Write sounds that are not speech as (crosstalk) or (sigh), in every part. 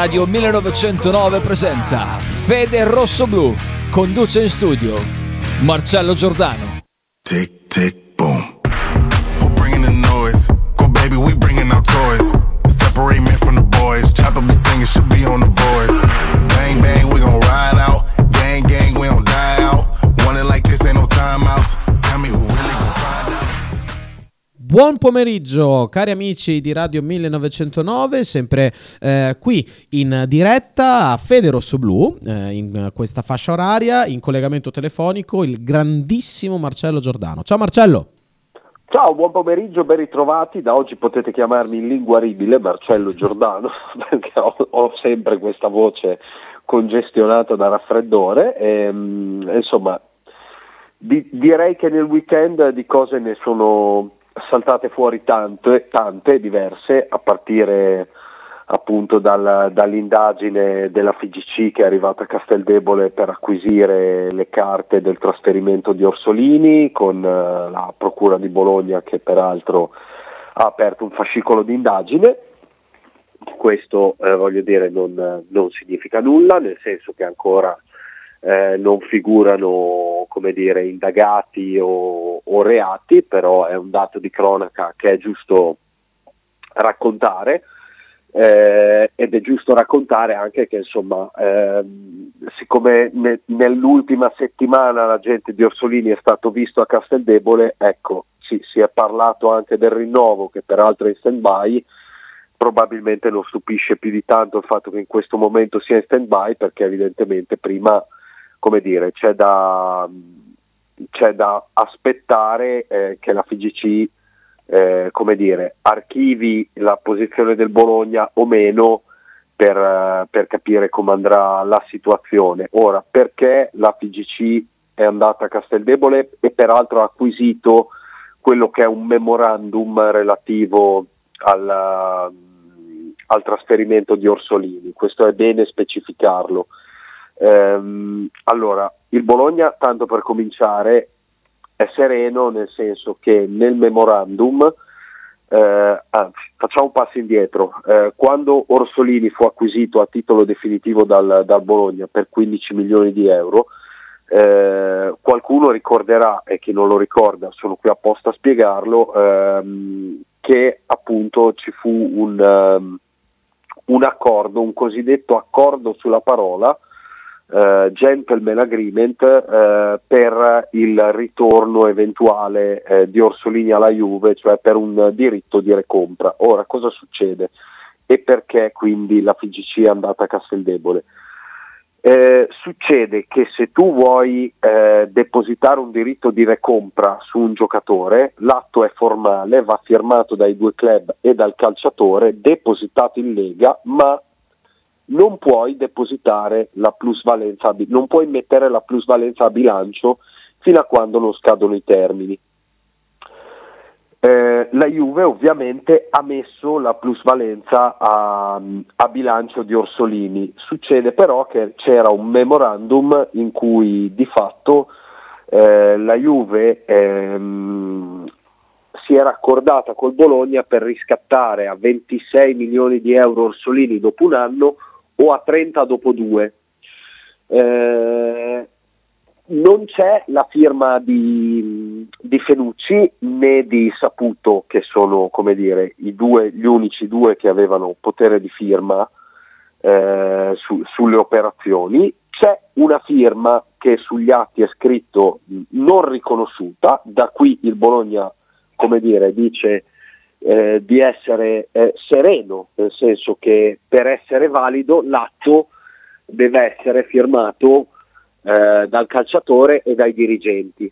Radio 1909 presenta Fede Rosso Blu. Conduce in studio Marcello Giordano. Tick, tick, boom. Who bringing the noise? Go baby, we bringing our toys. Separate men from the boys. Chopper be singing, should be on the voice. Buon pomeriggio cari amici di Radio 1909, sempre eh, qui in diretta a Fede Rosso Blu, eh, in questa fascia oraria, in collegamento telefonico, il grandissimo Marcello Giordano. Ciao Marcello! Ciao, buon pomeriggio, ben ritrovati. Da oggi potete chiamarmi in lingua ribile Marcello Giordano, (laughs) perché ho, ho sempre questa voce congestionata da raffreddore. E, mm, insomma, di- direi che nel weekend di cose ne sono saltate fuori tante, tante diverse, a partire appunto dal- dall'indagine della FIGC che è arrivata a Casteldebole per acquisire le carte del trasferimento di Orsolini con eh, la Procura di Bologna che peraltro ha aperto un fascicolo di indagine. Questo eh, voglio dire non, non significa nulla, nel senso che ancora eh, non figurano come dire, indagati o, o reati, però è un dato di cronaca che è giusto raccontare. Eh, ed è giusto raccontare anche che insomma ehm, siccome ne- nell'ultima settimana l'agente di Orsolini è stato visto a Casteldebole ecco sì, si è parlato anche del rinnovo che peraltro è in stand by probabilmente non stupisce più di tanto il fatto che in questo momento sia in stand by perché evidentemente prima come dire c'è da, c'è da aspettare eh, che la FIGC eh, come dire, archivi la posizione del Bologna o meno per, eh, per capire come andrà la situazione. Ora, perché la FIGC è andata a Casteldebole e peraltro ha acquisito quello che è un memorandum relativo al, al trasferimento di Orsolini, questo è bene specificarlo. Ehm, allora, il Bologna, tanto per cominciare, è sereno nel senso che nel memorandum, eh, ah, facciamo un passo indietro, eh, quando Orsolini fu acquisito a titolo definitivo dal, dal Bologna per 15 milioni di euro, eh, qualcuno ricorderà, e chi non lo ricorda, sono qui apposta a spiegarlo, ehm, che appunto ci fu un, ehm, un accordo, un cosiddetto accordo sulla parola, eh, gentleman agreement eh, per il ritorno eventuale eh, di Orsolini alla Juve, cioè per un diritto di recompra. Ora cosa succede e perché quindi la FIGC è andata a Casteldebole? Succede che se tu vuoi depositare un diritto di recompra su un giocatore, l'atto è formale, va firmato dai due club e dal calciatore, depositato in lega, ma non puoi depositare la plusvalenza, non puoi mettere la plusvalenza a bilancio fino a quando non scadono i termini. Eh, la Juve ovviamente ha messo la plusvalenza a, a bilancio di Orsolini, succede però che c'era un memorandum in cui di fatto eh, la Juve ehm, si era accordata col Bologna per riscattare a 26 milioni di euro Orsolini dopo un anno o a 30 dopo due. Eh, non c'è la firma di, di, Fenucci né di Saputo, che sono dire, due, gli unici due che avevano potere di firma eh, su, sulle operazioni. C'è una firma che sugli atti è scritto non riconosciuta, da qui il Bologna dire, dice eh, di essere eh, sereno, nel senso che per essere valido l'atto deve essere firmato eh, dal calciatore e dai dirigenti.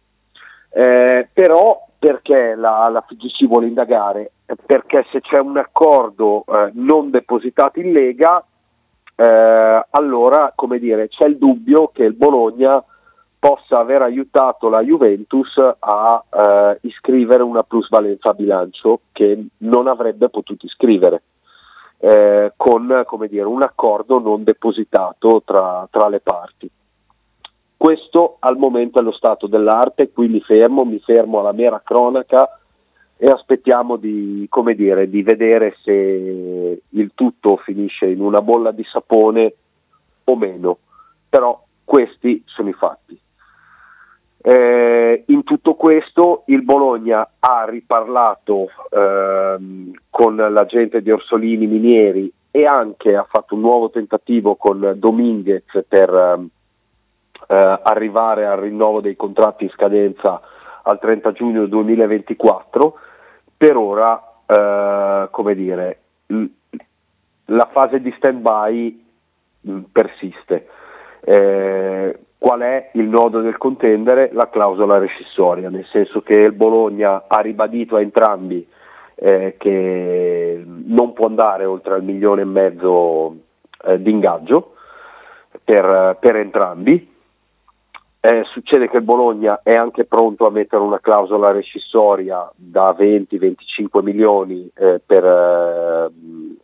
Eh, però perché la, la FGC vuole indagare? Perché se c'è un accordo eh, non depositato in Lega, allora come dire, c'è il dubbio che il Bologna possa aver aiutato la Juventus a eh, iscrivere una plusvalenza a bilancio che non avrebbe potuto iscrivere eh, con dire, un accordo non depositato tra, tra, le parti. Questo al momento è lo stato dell'arte, qui mi fermo, mi fermo alla mera cronaca e aspettiamo di, dire, di vedere se il tutto finisce in una bolla di sapone o meno, però questi sono i fatti. Eh, in tutto questo il Bologna ha riparlato ehm, con l'agente di Orsolini Minieri e anche ha fatto un nuovo tentativo con Dominguez per ehm, eh, arrivare al rinnovo dei contratti in scadenza al 30 giugno 2024. Per ora, eh, come dire, l- la fase di stand-by mh, persiste. Eh, qual è il nodo del contendere? La clausola rescissoria, nel senso che il Bologna ha ribadito a entrambi eh, che non può andare oltre al milione e mezzo eh, di ingaggio per, per entrambi. Eh, succede che il Bologna è anche pronto a mettere una clausola rescissoria da 20-25 milioni eh, per, eh,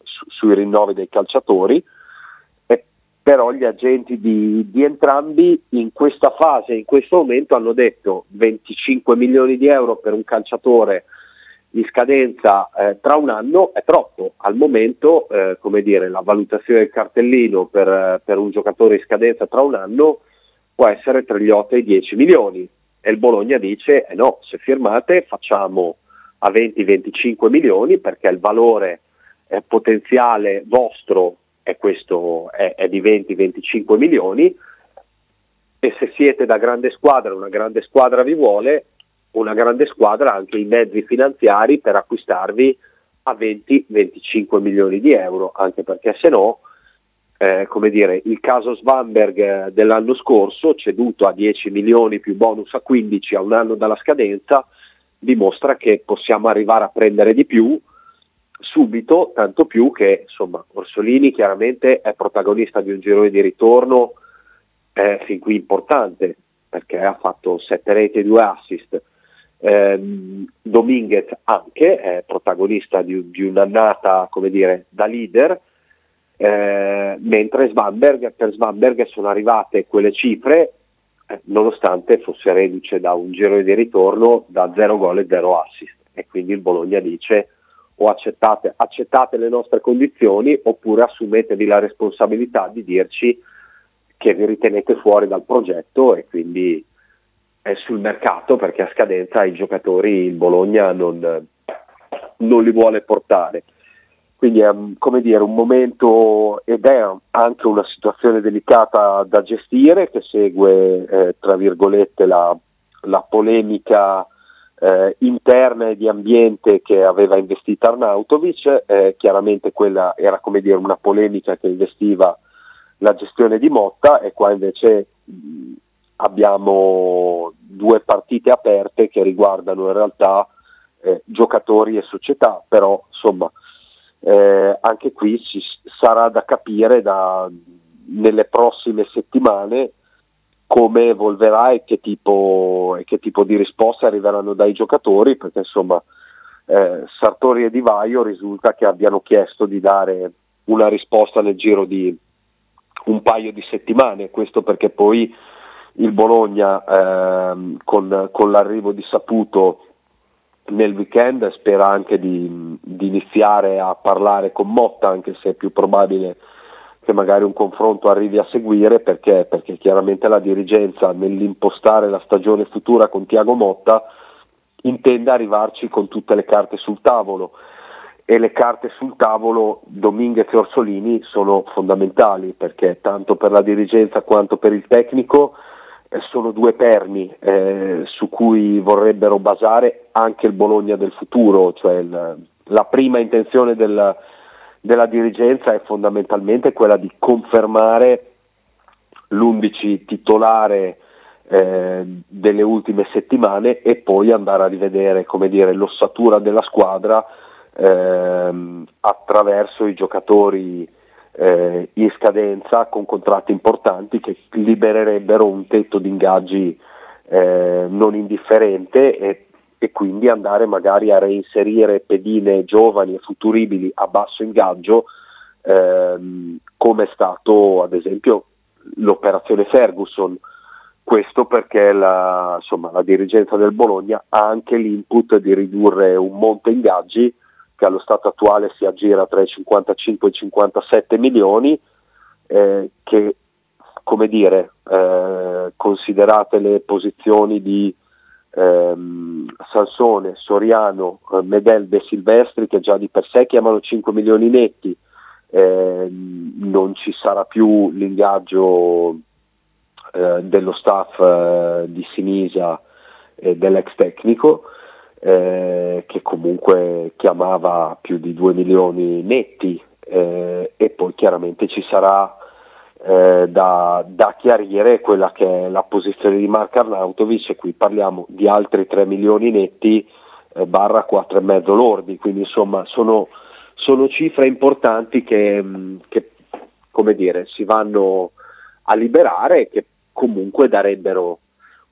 su, sui rinnovi dei calciatori però gli agenti di, di, entrambi in questa fase, in questo momento hanno detto 25 milioni di euro per un calciatore in scadenza eh, tra un anno è troppo. Al momento, eh, come dire, la valutazione del cartellino per, per, un giocatore in scadenza tra un anno può essere tra gli 8 e i 10 milioni. E il Bologna dice, eh no, se firmate facciamo a 20-25 milioni perché il valore eh, potenziale vostro è, questo, è, è di 20-25 milioni. E se siete da grande squadra, una grande squadra vi vuole, una grande squadra ha anche i mezzi finanziari per acquistarvi a 20-25 milioni di euro, anche perché se no, eh, come dire, il caso Svanberg dell'anno scorso, ceduto a 10 milioni più bonus a 15 a un anno dalla scadenza, dimostra che possiamo arrivare a prendere di più subito, tanto più che insomma, Orsolini chiaramente è protagonista di un girone di ritorno eh, fin qui importante perché ha fatto 7 reti e 2 assist. Eh, Dominguez anche è protagonista di, di, un'annata dire, da leader, eh, mentre Svanberg, per Svanberg sono arrivate quelle cifre eh, nonostante fosse reduce da un girone di ritorno da 0 gol e 0 assist e quindi il Bologna dice o accettate, accettate le nostre condizioni oppure assumetevi la responsabilità di dirci che vi ritenete fuori dal progetto e quindi è sul mercato perché a scadenza i giocatori il Bologna non, non li vuole portare. Quindi è come dire, un momento ed è anche una situazione delicata da gestire che segue eh, tra virgolette la, la polemica eh, interna e di ambiente che aveva investito Arnautovic, eh, chiaramente quella era come dire una polemica che investiva la gestione di Motta e qua invece mh, abbiamo due partite aperte che riguardano in realtà eh, giocatori e società, però insomma eh, anche qui ci sarà da capire da, nelle prossime settimane come evolverà e che tipo, e che tipo di risposte arriveranno dai giocatori, perché insomma eh, Sartori e Di Vaio risulta che abbiano chiesto di dare una risposta nel giro di un paio di settimane, questo perché poi il Bologna eh, con, con, l'arrivo di Saputo nel weekend spera anche di, di, iniziare a parlare con Motta, anche se è più probabile che magari un confronto arrivi a seguire perché, perché chiaramente la dirigenza nell'impostare la stagione futura con Tiago Motta intende arrivarci con tutte le carte sul tavolo. E le carte sul tavolo Dominguez e Orsolini sono fondamentali perché tanto per la dirigenza quanto per il tecnico eh, sono due perni eh, su cui vorrebbero basare anche il Bologna del futuro, cioè il, la prima intenzione del, della dirigenza è fondamentalmente quella di confermare l'11 titolare eh, delle ultime settimane e poi andare a rivedere dire, l'ossatura della squadra ehm, attraverso i giocatori eh, in scadenza con contratti importanti che libererebbero un tetto di ingaggi eh, non indifferente e e quindi andare magari a reinserire pedine giovani e futuribili a basso ingaggio ehm, come è stato ad esempio l'operazione Ferguson. Questo perché la, insomma, la dirigenza del Bologna ha anche l'input di ridurre un monte ingaggi che allo stato attuale si aggira tra i 55 e i 57 milioni, eh, che come dire, eh, considerate le posizioni di ehm, Sansone, Soriano, eh, Medel e Silvestri che già di per sé chiamano 5 milioni netti, eh, non ci sarà più l'ingaggio eh, dello staff eh, di Sinisa e dell'ex tecnico eh, che comunque chiamava più di 2 milioni netti eh, e poi chiaramente ci sarà eh, da, da, chiarire quella che è la posizione di Mark Arnautovic e qui parliamo di altri 3 milioni netti eh, barra 4,5 lordi, quindi insomma sono, sono cifre importanti che, mm, che, dire, si vanno a liberare e che comunque darebbero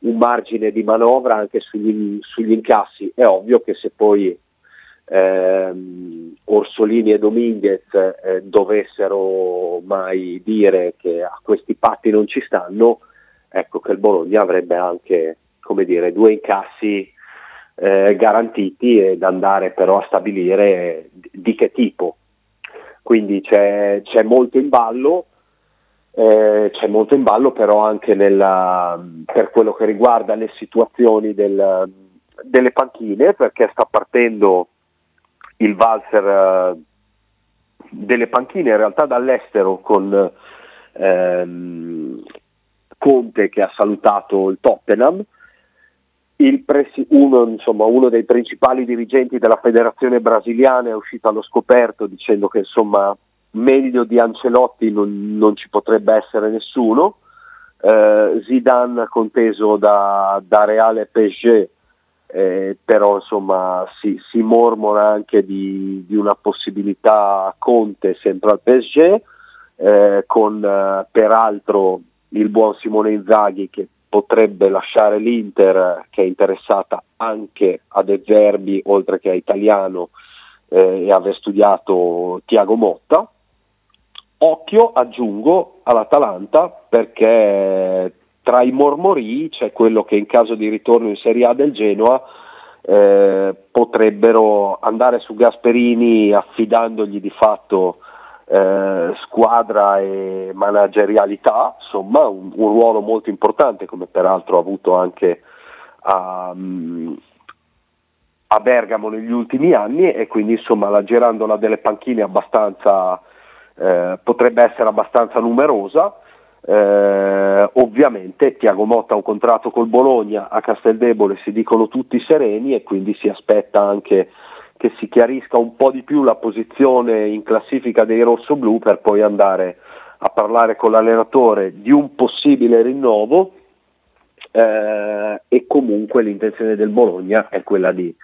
un margine di manovra anche sugli, sugli incassi. È ovvio che se poi ehm, Orsolini e Dominguez eh, dovessero mai dire che a questi patti non ci stanno, ecco che il Bologna avrebbe anche dire, due incassi eh, garantiti ed andare però a stabilire di che tipo. Quindi c'è, c'è molto in ballo, eh, c'è molto in ballo però anche nella, per quello che riguarda le situazioni del, delle panchine perché sta partendo il valzer eh, delle panchine in realtà dall'estero con ehm, Conte che ha salutato il Tottenham, il presi- uno, insomma, uno, dei principali dirigenti della federazione brasiliana è uscito allo scoperto dicendo che insomma, meglio di Ancelotti non, non ci potrebbe essere nessuno. Eh, Zidane conteso da, da Reale PSG eh, però insomma si, si, mormora anche di, di, una possibilità Conte sempre al PSG, eh, con eh, peraltro il buon Simone Inzaghi che potrebbe lasciare l'Inter, che è interessata anche a De oltre che a Italiano eh, e aver studiato Tiago Motta. Occhio, aggiungo, all'Atalanta perché tra i mormorii c'è quello che in caso di ritorno in Serie A del Genoa eh, potrebbero andare su Gasperini affidandogli di fatto eh, squadra e managerialità, insomma un, un, ruolo molto importante come peraltro ha avuto anche a, a Bergamo negli ultimi anni e quindi insomma la girandola delle panchine eh, potrebbe essere abbastanza numerosa eh, ovviamente Tiago Motta ha un contratto col Bologna, a Casteldebole si dicono tutti sereni e quindi si aspetta anche che si chiarisca un po' di più la posizione in classifica dei rossoblù per poi andare a parlare con l'allenatore di un possibile rinnovo eh, e comunque l'intenzione del Bologna è quella di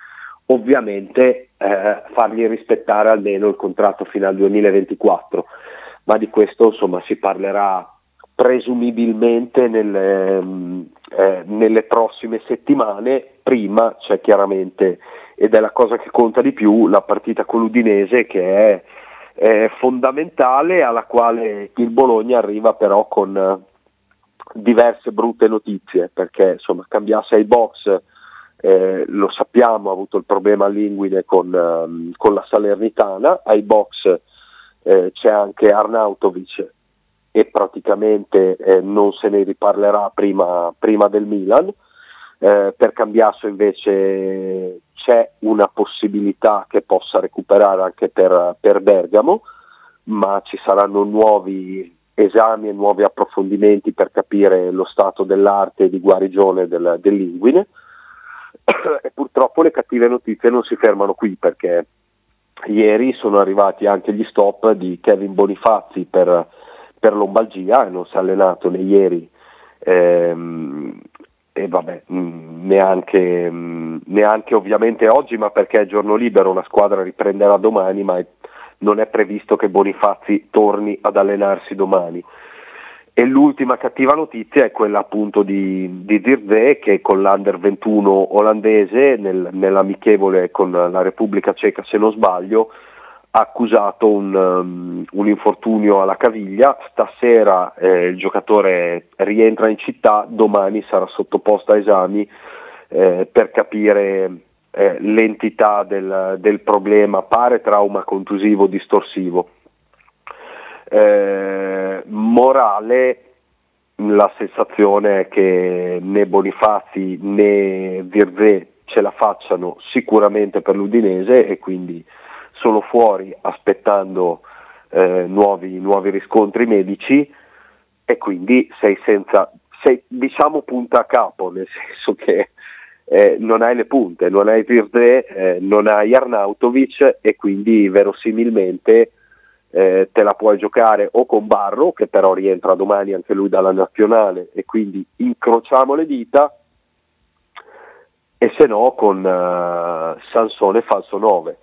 ovviamente eh, fargli rispettare almeno il contratto fino al 2024 ma di questo insomma si parlerà presumibilmente nelle, ehm, eh, nelle prossime settimane, prima c'è chiaramente, ed è la cosa che conta di più, la partita con l'Udinese che è, è fondamentale, alla quale il Bologna arriva però con eh, diverse brutte notizie, perché insomma cambiasse ai box, eh, lo sappiamo, ha avuto il problema all'inguine con, um, con la Salernitana, ai box eh, c'è anche Arnautovic e praticamente eh, non se ne riparlerà prima, prima del Milan. Eh, per Cambiasso invece c'è una possibilità che possa recuperare anche per, per Bergamo, ma ci saranno nuovi esami e nuovi approfondimenti per capire lo stato dell'arte di guarigione del, dell'inguine (coughs) e purtroppo le cattive notizie non si fermano qui perché ieri sono arrivati anche gli stop di Kevin Bonifazzi per per lombalgia e non si è allenato né ieri ehm, e vabbè, mh, mm, neanche, mh, mm, neanche, ovviamente oggi, ma perché è giorno libero, la squadra riprenderà domani, ma è, non è previsto che Bonifazzi torni ad allenarsi domani. E l'ultima cattiva notizia è quella appunto di, di Dirve che con l'Under 21 olandese nel, nell'amichevole con la Repubblica Ceca se non sbaglio ha accusato un, um, un, infortunio alla caviglia, stasera eh, il giocatore rientra in città, domani sarà sottoposto a esami eh, per capire eh, l'entità del, del, problema, pare trauma contusivo distorsivo. Eh, morale, la sensazione è che né Bonifazi né Virzè ce la facciano sicuramente per l'Udinese e quindi sono fuori aspettando eh, nuovi, nuovi, riscontri medici e quindi sei senza, sei diciamo punta a capo, nel senso che eh, non hai le punte, non hai Virde, eh, non hai Arnautovic e quindi verosimilmente eh, te la puoi giocare o con Barro, che però rientra domani anche lui dalla nazionale e quindi incrociamo le dita, e se no con uh, Sansone falso 9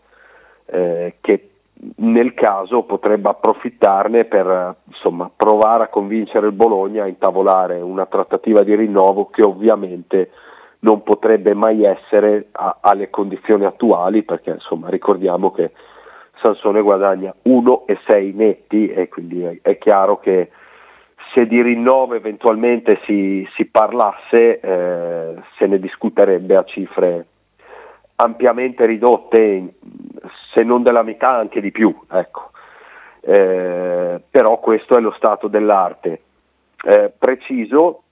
eh, che nel caso potrebbe approfittarne per insomma, provare a convincere il Bologna a intavolare una trattativa di rinnovo che ovviamente non potrebbe mai essere a, alle condizioni attuali perché insomma, ricordiamo che Sansone guadagna 1,6 netti e quindi è, è, chiaro che se di rinnovo eventualmente si, si parlasse eh, se ne discuterebbe a cifre ampiamente ridotte, se non della metà anche di più, ecco. eh, però questo è lo stato dell'arte. Eh, preciso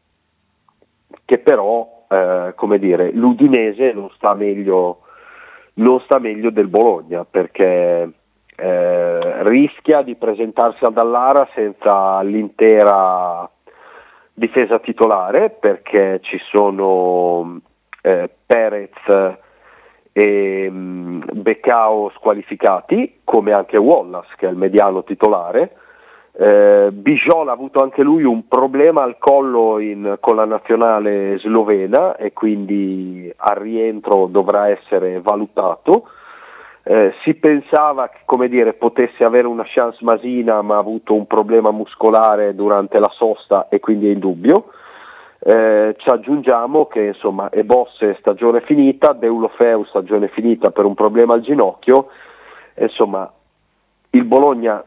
che però, eh, come dire, l'Udinese non sta meglio, non sta meglio del Bologna perché eh, rischia di presentarsi ad Allara senza l'intera difesa titolare perché ci sono eh, Perez e um, Beccao squalificati, come anche Wallace che è il mediano titolare. Eh, Bijol ha avuto anche lui un problema al collo in, con la nazionale slovena e quindi al rientro dovrà essere valutato. Eh, si pensava che dire, potesse avere una chance Masina ma ha avuto un problema muscolare durante la sosta e quindi è in dubbio. Eh, ci aggiungiamo che insomma Ebosse stagione finita, Deulofeu stagione finita per un problema al ginocchio, insomma il Bologna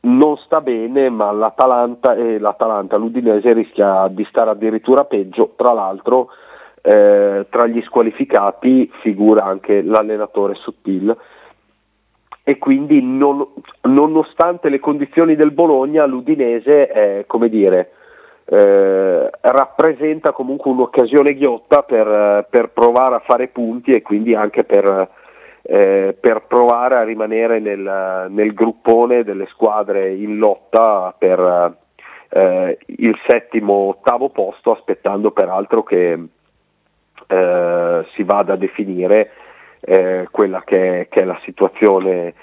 non sta bene ma l'Atalanta e l'Atalanta, l'Udinese rischia di stare addirittura peggio, tra l'altro eh, tra gli squalificati figura anche l'allenatore Sottil e quindi non, nonostante le condizioni del Bologna l'Udinese è come dire eh, rappresenta comunque un'occasione ghiotta per, per, provare a fare punti e quindi anche per, eh, per provare a rimanere nel, nel, gruppone delle squadre in lotta per eh, il settimo ottavo posto aspettando peraltro che eh, si vada a definire eh, quella che, che è la situazione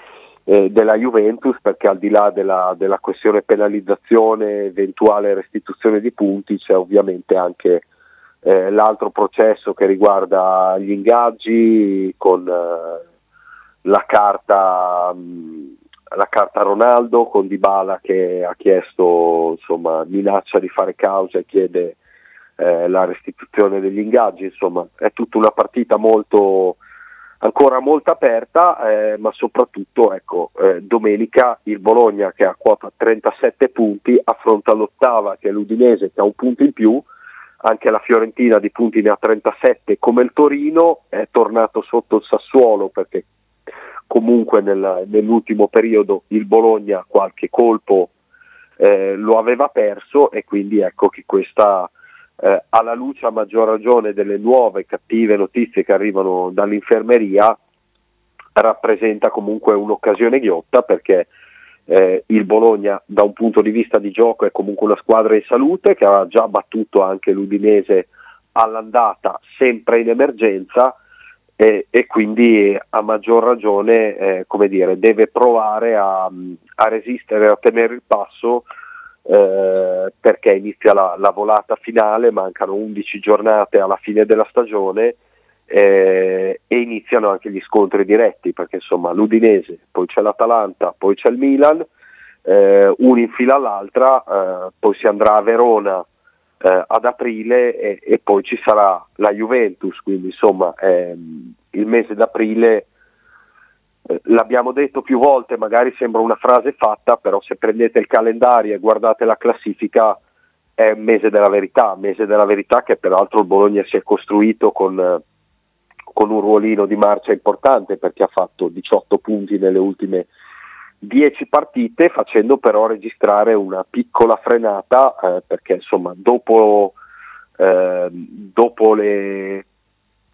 eh, della Juventus perché al di là della, della, questione penalizzazione, eventuale restituzione di punti c'è ovviamente anche eh, l'altro processo che riguarda gli ingaggi con eh, la, carta, la carta Ronaldo con Dybala che ha chiesto insomma, minaccia di fare causa e chiede eh, la restituzione degli ingaggi. Insomma è tutta una partita molto ancora molto aperta, eh, ma soprattutto ecco, eh, domenica il Bologna che ha quota 37 punti affronta l'ottava che è l'Udinese che ha un punto in più, anche la Fiorentina di punti ne ha 37 come il Torino, è tornato sotto il Sassuolo perché comunque nel, nell'ultimo periodo il Bologna qualche colpo eh, lo aveva perso e quindi ecco che questa eh, alla luce a maggior ragione delle nuove cattive notizie che arrivano dall'infermeria, rappresenta comunque un'occasione ghiotta perché eh, il Bologna da un punto di vista di gioco è comunque una squadra in salute che ha già battuto anche l'Udinese all'andata sempre in emergenza eh, e quindi a maggior ragione eh, dire, deve provare a, a resistere, a tenere il passo eh, perché inizia la, la, volata finale, mancano 11 giornate alla fine della stagione eh, e iniziano anche gli scontri diretti, perché insomma l'Udinese, poi c'è l'Atalanta, poi c'è il Milan, eh, uno in fila all'altra, eh, poi si andrà a Verona eh, ad aprile e, e, poi ci sarà la Juventus, quindi insomma ehm, il mese d'aprile l'abbiamo detto più volte, magari sembra una frase fatta, però se prendete il calendario e guardate la classifica è un mese della verità, mese della verità che peraltro il Bologna si è costruito con, eh, con un ruolino di marcia importante perché ha fatto 18 punti nelle ultime 10 partite facendo però registrare una piccola frenata eh, perché insomma dopo, eh, dopo le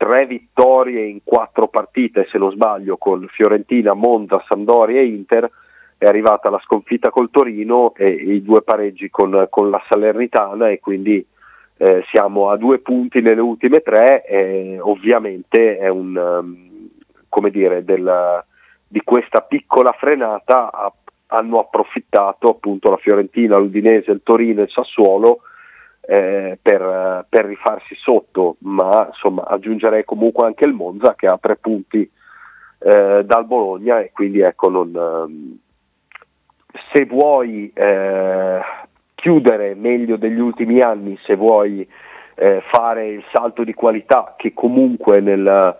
tre vittorie in quattro partite se non sbaglio con Fiorentina, Monza, Sampdoria e Inter. È arrivata la sconfitta col Torino e, i due pareggi con, con, la Salernitana e quindi eh, siamo a due punti nelle ultime tre e ovviamente è un um, come dire della, di questa piccola frenata ha, hanno approfittato appunto la Fiorentina, l'Udinese, il Torino e il Sassuolo eh, per, per, rifarsi sotto, ma insomma aggiungerei comunque anche il Monza che ha tre punti eh, dal Bologna e quindi ecco non, ehm, se vuoi eh, chiudere meglio degli ultimi anni, se vuoi eh, fare il salto di qualità che comunque nel,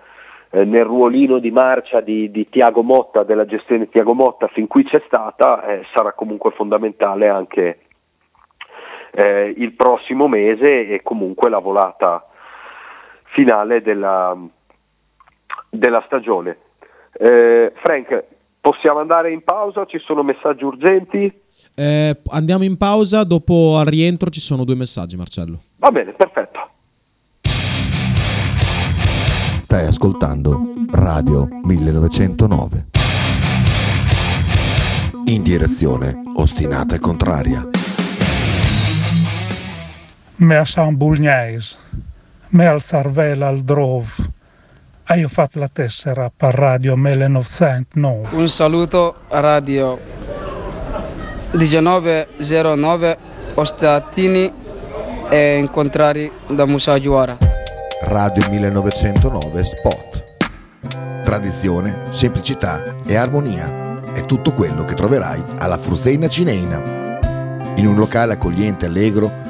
eh, nel ruolino di marcia di, di, Tiago Motta, della gestione di Tiago Motta fin qui c'è stata, eh, sarà comunque fondamentale anche eh, il prossimo mese e comunque la volata finale della, della stagione. Eh, Frank, Possiamo andare in pausa? Ci sono messaggi urgenti? Eh, andiamo in pausa, dopo al rientro ci sono due messaggi, Marcello. Va bene, perfetto. Stai ascoltando Radio 1909. In direzione ostinata e contraria. Me a San Bulgnais, me al Sarvela al Drove io ho fatto la tessera per Radio 1909. Un saluto a Radio 1909 Ostatini e incontrari da Musa Giuara. Radio 1909 Spot. Tradizione, semplicità e armonia è tutto quello che troverai alla Fruzeina Cineina. In un locale accogliente e allegro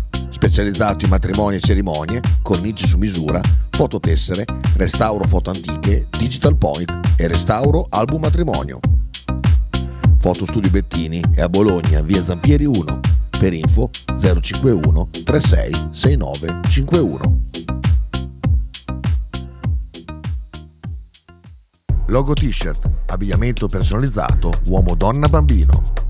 specializzato in matrimoni e cerimonie, cornici su misura, fototessere, restauro foto antiche, digital point e restauro album matrimonio. Fotostudio Bettini è a Bologna, via Zampieri 1. Per info 051 36 69 51. Logo t-shirt, abbigliamento personalizzato uomo, donna, bambino.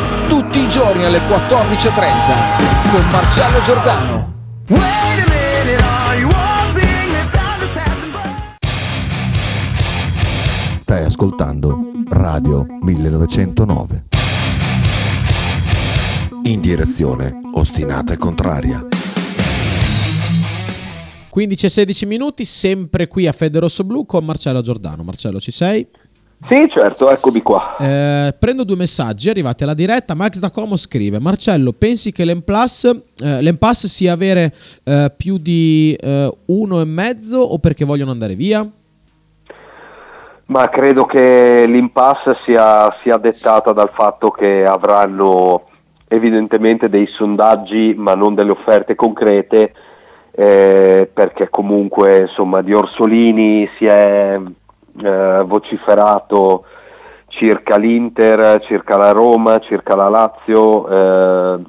tutti i giorni alle 14.30 con Marcello Giordano. Stai ascoltando Radio 1909. In direzione ostinata e contraria. 15 e 16 minuti, sempre qui a Fede Rosso Blu con Marcello Giordano. Marcello, ci sei? Sì, certo, eccomi qua. Eh, prendo due messaggi arrivati alla diretta. Max da Como scrive: Marcello, pensi che l'Empass, eh, sia avere eh, più di eh, uno e mezzo o perché vogliono andare via? Ma credo che l'impasse sia, sia dettata dal fatto che avranno evidentemente dei sondaggi, ma non delle offerte concrete, eh, perché comunque insomma di Orsolini si è eh, vociferato circa l'Inter, circa la Roma, circa la Lazio, eh,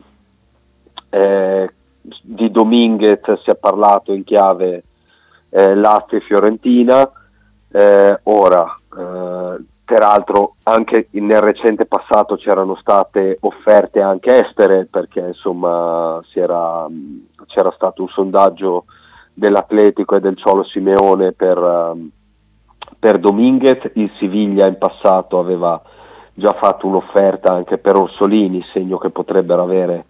eh, di Dominguez si è parlato in chiave eh, Lazio e Fiorentina, eh, ora eh, peraltro anche nel recente passato c'erano state offerte anche estere perché insomma era, c'era stato un sondaggio dell'Atletico e del Ciolo Simeone per, um, per Dominguez, il Siviglia in passato aveva già fatto un'offerta anche per Orsolini, segno che potrebbero avere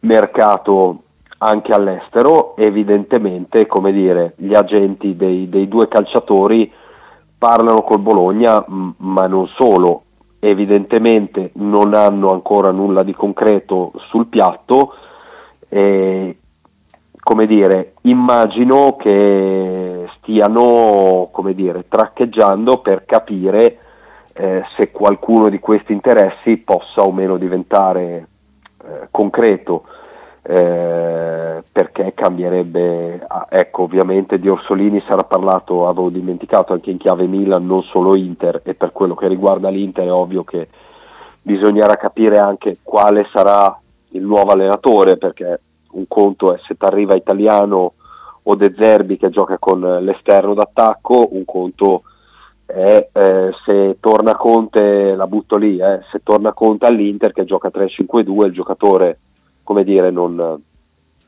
mercato anche all'estero, evidentemente come dire, gli agenti dei, dei due calciatori parlano col Bologna, ma non solo, evidentemente non hanno ancora nulla di concreto sul piatto e come dire, immagino che stiano come dire, traccheggiando per capire eh, se qualcuno di questi interessi possa o meno diventare eh, concreto. Eh, perché cambierebbe, ah, ecco ovviamente di Orsolini sarà parlato, avevo dimenticato anche in chiave Milan, non solo Inter e per quello che riguarda l'Inter è ovvio che bisognerà capire anche quale sarà il nuovo allenatore perché un conto è se ti arriva italiano o De Zerbi che gioca con l'esterno d'attacco, un conto è eh, se torna Conte, la butto lì, eh, se torna Conte all'Inter che gioca 3-5-2, il giocatore come dire, non,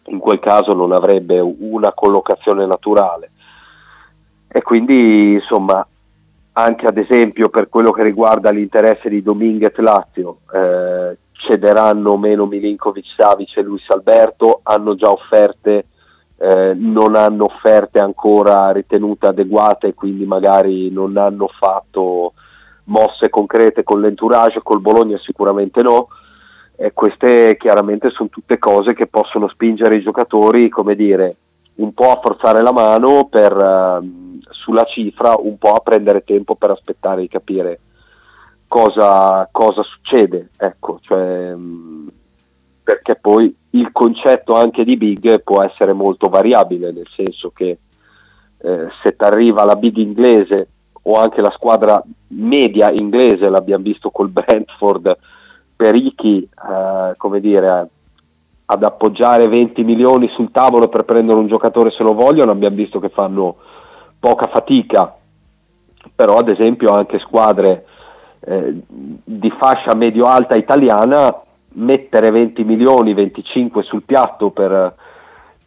in quel caso non avrebbe una collocazione naturale. E quindi, insomma, anche ad esempio per quello che riguarda l'interesse di Dominguez Lazio, eh, cederanno meno Milinkovic Savic e Luis Alberto, hanno già offerte, eh, non hanno offerte ancora ritenute adeguate, quindi magari non hanno fatto mosse concrete con l'entourage, col Bologna sicuramente no. Eh, queste chiaramente sono tutte cose che possono spingere i giocatori, come dire, un po' a forzare la mano per, uh, sulla cifra, un po' a prendere tempo per aspettare di capire cosa, cosa succede, ecco, cioè, mh, perché poi il concetto anche di big può essere molto variabile, nel senso che eh, se ti arriva la big inglese o anche la squadra media inglese, l'abbiamo visto col (laughs) Brentford, Perichi, eh, come dire, ad appoggiare 20 milioni sul tavolo per prendere un giocatore se lo vogliono, abbiamo visto che fanno poca fatica, però ad esempio anche squadre eh, di fascia medio-alta italiana mettere 20 milioni, 25 sul piatto per,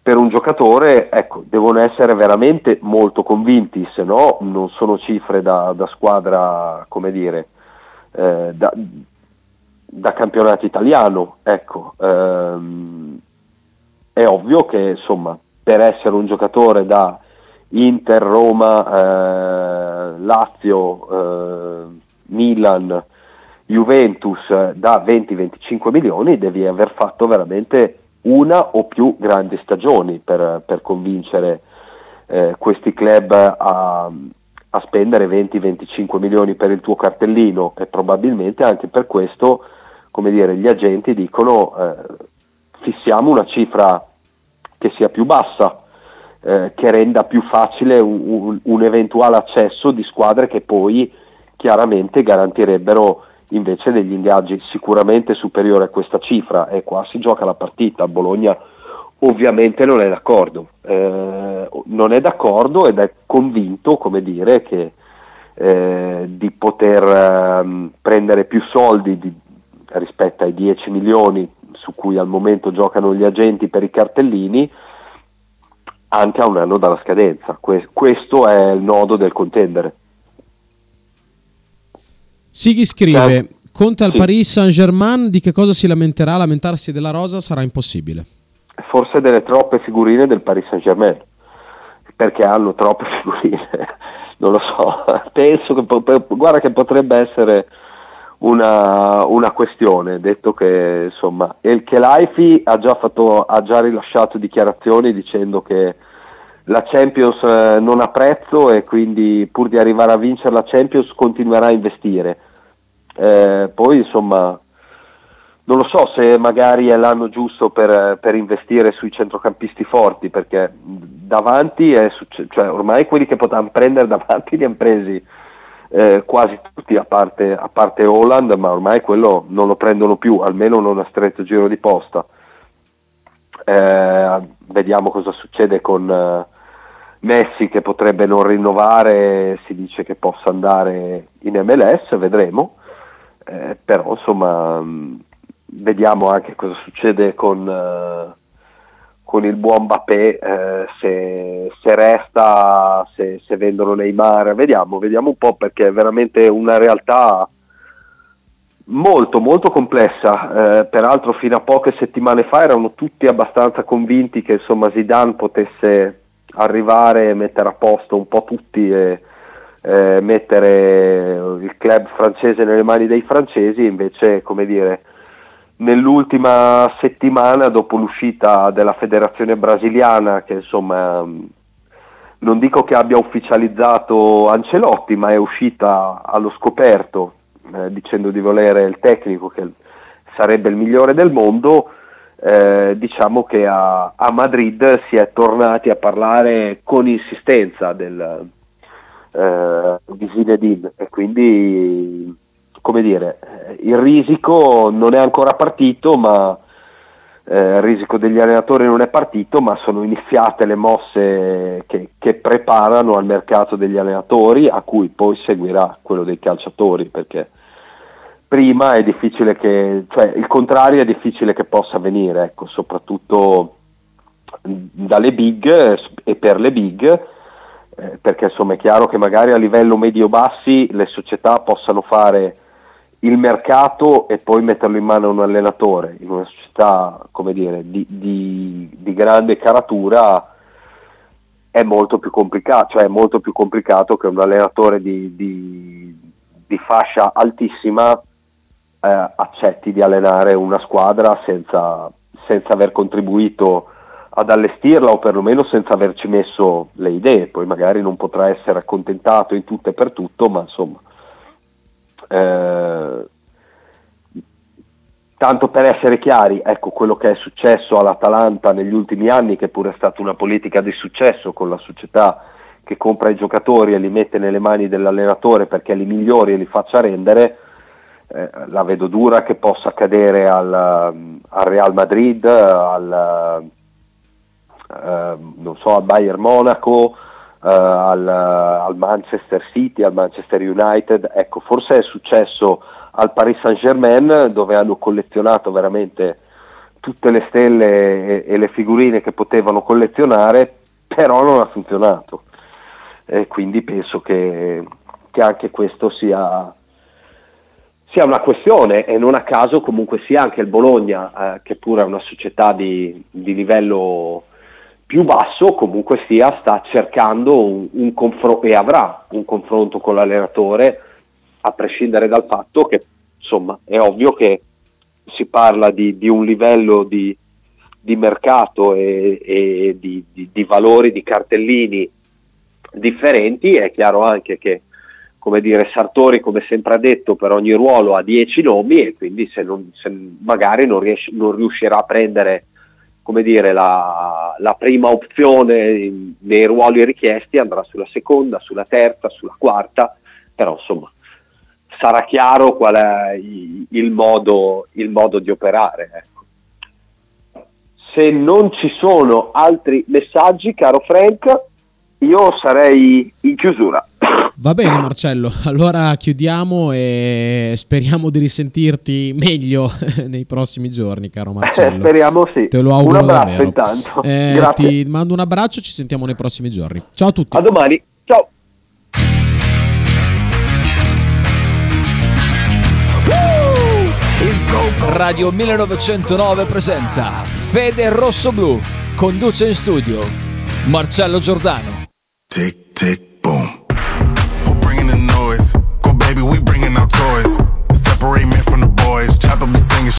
per un giocatore, ecco, devono essere veramente molto convinti, se no non sono cifre da, da squadra, come dire, eh, da, da campionato italiano, ecco, ehm, è ovvio che insomma per essere un giocatore da Inter, Roma, eh, Lazio, eh, Milan, Juventus da 20-25 milioni devi aver fatto veramente una o più grandi stagioni per, per convincere eh, questi club a, a spendere 20-25 milioni per il tuo cartellino. E probabilmente anche per questo come dire, gli agenti dicono eh, fissiamo una cifra che sia più bassa, eh, che renda più facile un, un, un, eventuale accesso di squadre che poi chiaramente garantirebbero invece degli ingaggi sicuramente superiori a questa cifra e qua si gioca la partita. Bologna ovviamente non è d'accordo, eh, non è d'accordo ed è convinto, come dire, che eh, di poter eh, prendere più soldi di, rispetto ai 10 milioni su cui al momento giocano gli agenti per i cartellini anche a un anno dalla scadenza. Que- questo è il nodo del contendere. Sighi scrive: eh, Conte al sì. Paris Saint-Germain di che cosa si lamenterà? Lamentarsi della rosa sarà impossibile. Forse delle troppe figurine del Paris Saint-Germain, perché hanno troppe (laughs) figurine, non lo so. Penso che, guarda che potrebbe essere una, una questione, detto che insomma, El Kelaifi ha già, fatto, ha già rilasciato dichiarazioni dicendo che la Champions eh, non ha prezzo e quindi pur di arrivare a vincere la Champions continuerà a investire. Eh, poi insomma non lo so se magari è l'anno giusto per, per investire sui centrocampisti forti perché davanti è cioè ormai quelli che potevano prendere davanti (laughs) li hanno presi eh, quasi tutti a parte, a parte Holland ma ormai quello non lo prendono più almeno non a stretto giro di posta eh, vediamo cosa succede con, uh, Messi che potrebbe non rinnovare, si dice che possa andare in MLS, vedremo, eh, però insomma mh, vediamo anche cosa succede con, uh, con il buon Mbappé, eh, se, se, resta, se, se, vendono Neymar, vediamo, vediamo un po' perché è veramente una realtà molto molto complessa, eh, peraltro fino a poche settimane fa erano tutti abbastanza convinti che insomma Zidane potesse arrivare e mettere a posto un po' tutti e eh, mettere il club francese nelle mani dei francesi, invece come dire nell'ultima settimana dopo l'uscita della federazione brasiliana che insomma non dico che abbia ufficializzato Ancelotti ma è uscita allo scoperto eh, dicendo di volere il tecnico che sarebbe il migliore del mondo eh, diciamo che a, a, Madrid si è tornati a parlare con insistenza del, eh, di Zinedine. E quindi come dire eh, il risico non è ancora partito ma eh, il risico degli allenatori non è partito ma sono iniziate le mosse che, che preparano al mercato degli allenatori a cui poi seguirà quello dei calciatori perché prima è difficile che, cioè il contrario è difficile che possa avvenire, ecco, soprattutto dalle big e per le big, eh, perché insomma è chiaro che magari a livello medio-bassi le società possano fare il mercato e poi metterlo in mano a un allenatore, in una società come dire, di, di, di grande caratura è molto più complicato, cioè è molto più complicato che un allenatore di, di, di fascia altissima eh, accetti di allenare una squadra senza, senza aver contribuito ad allestirla o perlomeno senza averci messo le idee, poi magari non potrà essere accontentato in tutto e per tutto, ma insomma, eh, tanto per essere chiari, ecco quello che è successo all'Atalanta negli ultimi anni, che pure è stata una politica di successo con la società che compra i giocatori e li mette nelle mani dell'allenatore perché li migliori e li faccia rendere, eh, la vedo dura che possa accadere al, al Real Madrid, al, eh, non so, al Bayern Monaco, eh, al, al, Manchester City, al Manchester United. Ecco, forse è successo al Paris Saint Germain dove hanno collezionato veramente tutte le stelle e, e le figurine che potevano collezionare, però non ha funzionato. E quindi penso che, che anche questo sia sia una questione e non a caso comunque sia anche il Bologna, eh, che pure è una società di, di, livello più basso, comunque sia sta cercando un, un confronto e avrà un confronto con l'allenatore, a prescindere dal fatto che insomma è ovvio che si parla di, di un livello di, di mercato e, e di, di valori di cartellini differenti, è chiaro anche che come dire, Sartori, come sempre ha detto, per ogni ruolo ha 10 nomi e quindi se, non, se magari non, riesce, non, riuscirà a prendere dire, la, la prima opzione nei ruoli richiesti andrà sulla seconda, sulla terza, sulla quarta, però insomma sarà chiaro qual è il, il, modo, il modo, di operare. Ecco. Se non ci sono altri messaggi, caro Frank, io sarei in chiusura. Va bene Marcello, (laughs) allora chiudiamo e speriamo di risentirti meglio (laughs) nei prossimi giorni, caro eh, Marcello. Eh, speriamo sì. Te lo auguro un abbraccio davvero. intanto. Eh, ti mando un abbraccio, ci sentiamo nei prossimi giorni. Ciao a tutti. A domani. Ciao. Radio 1909 presenta Fede Rosso Blu. Conduce in studio Marcello Giordano. Tick, tick, boom. separating men from the boys. Chopper be